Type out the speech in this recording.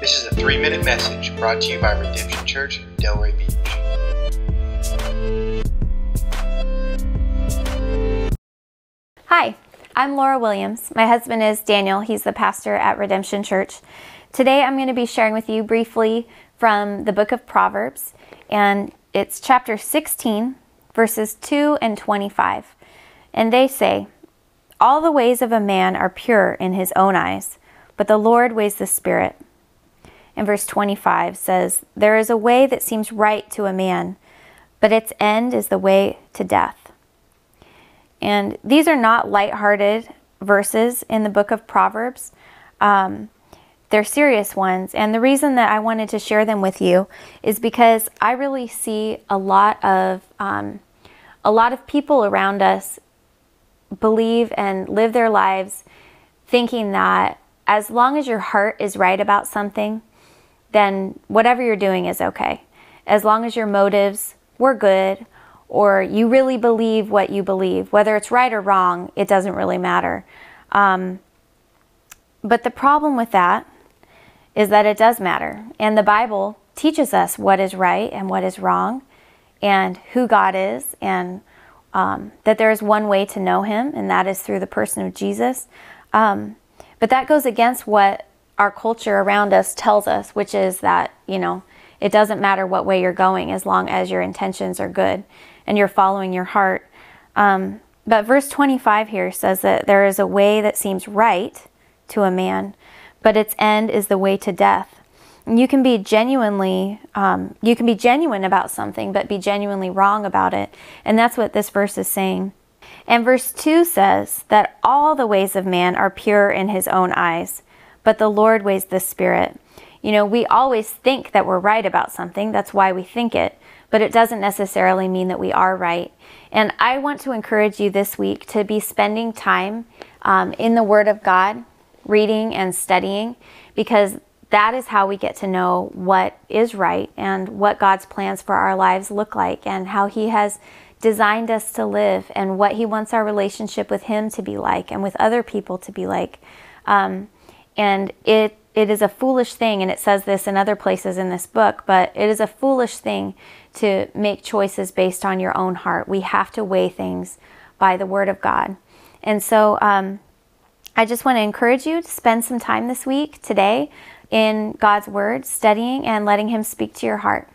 This is a three minute message brought to you by Redemption Church, Delray Beach. Hi, I'm Laura Williams. My husband is Daniel. He's the pastor at Redemption Church. Today I'm going to be sharing with you briefly from the book of Proverbs, and it's chapter 16, verses 2 and 25. And they say, All the ways of a man are pure in his own eyes, but the Lord weighs the spirit. And verse 25 says, There is a way that seems right to a man, but its end is the way to death. And these are not lighthearted verses in the book of Proverbs. Um, they're serious ones. And the reason that I wanted to share them with you is because I really see a lot of um, a lot of people around us believe and live their lives thinking that as long as your heart is right about something, then whatever you're doing is okay. As long as your motives were good or you really believe what you believe, whether it's right or wrong, it doesn't really matter. Um, but the problem with that is that it does matter. And the Bible teaches us what is right and what is wrong, and who God is, and um, that there is one way to know Him, and that is through the person of Jesus. Um, but that goes against what our culture around us tells us, which is that, you know, it doesn't matter what way you're going as long as your intentions are good and you're following your heart. Um, but verse 25 here says that there is a way that seems right to a man, but its end is the way to death. And you can be genuinely, um, you can be genuine about something, but be genuinely wrong about it. And that's what this verse is saying. And verse 2 says that all the ways of man are pure in his own eyes, but the Lord weighs the spirit. You know, we always think that we're right about something. That's why we think it. But it doesn't necessarily mean that we are right. And I want to encourage you this week to be spending time um, in the Word of God, reading and studying, because that is how we get to know what is right and what God's plans for our lives look like and how He has designed us to live and what He wants our relationship with Him to be like and with other people to be like. Um, and it it is a foolish thing, and it says this in other places in this book, but it is a foolish thing to make choices based on your own heart. We have to weigh things by the Word of God. And so um, I just want to encourage you to spend some time this week, today, in God's Word, studying and letting Him speak to your heart.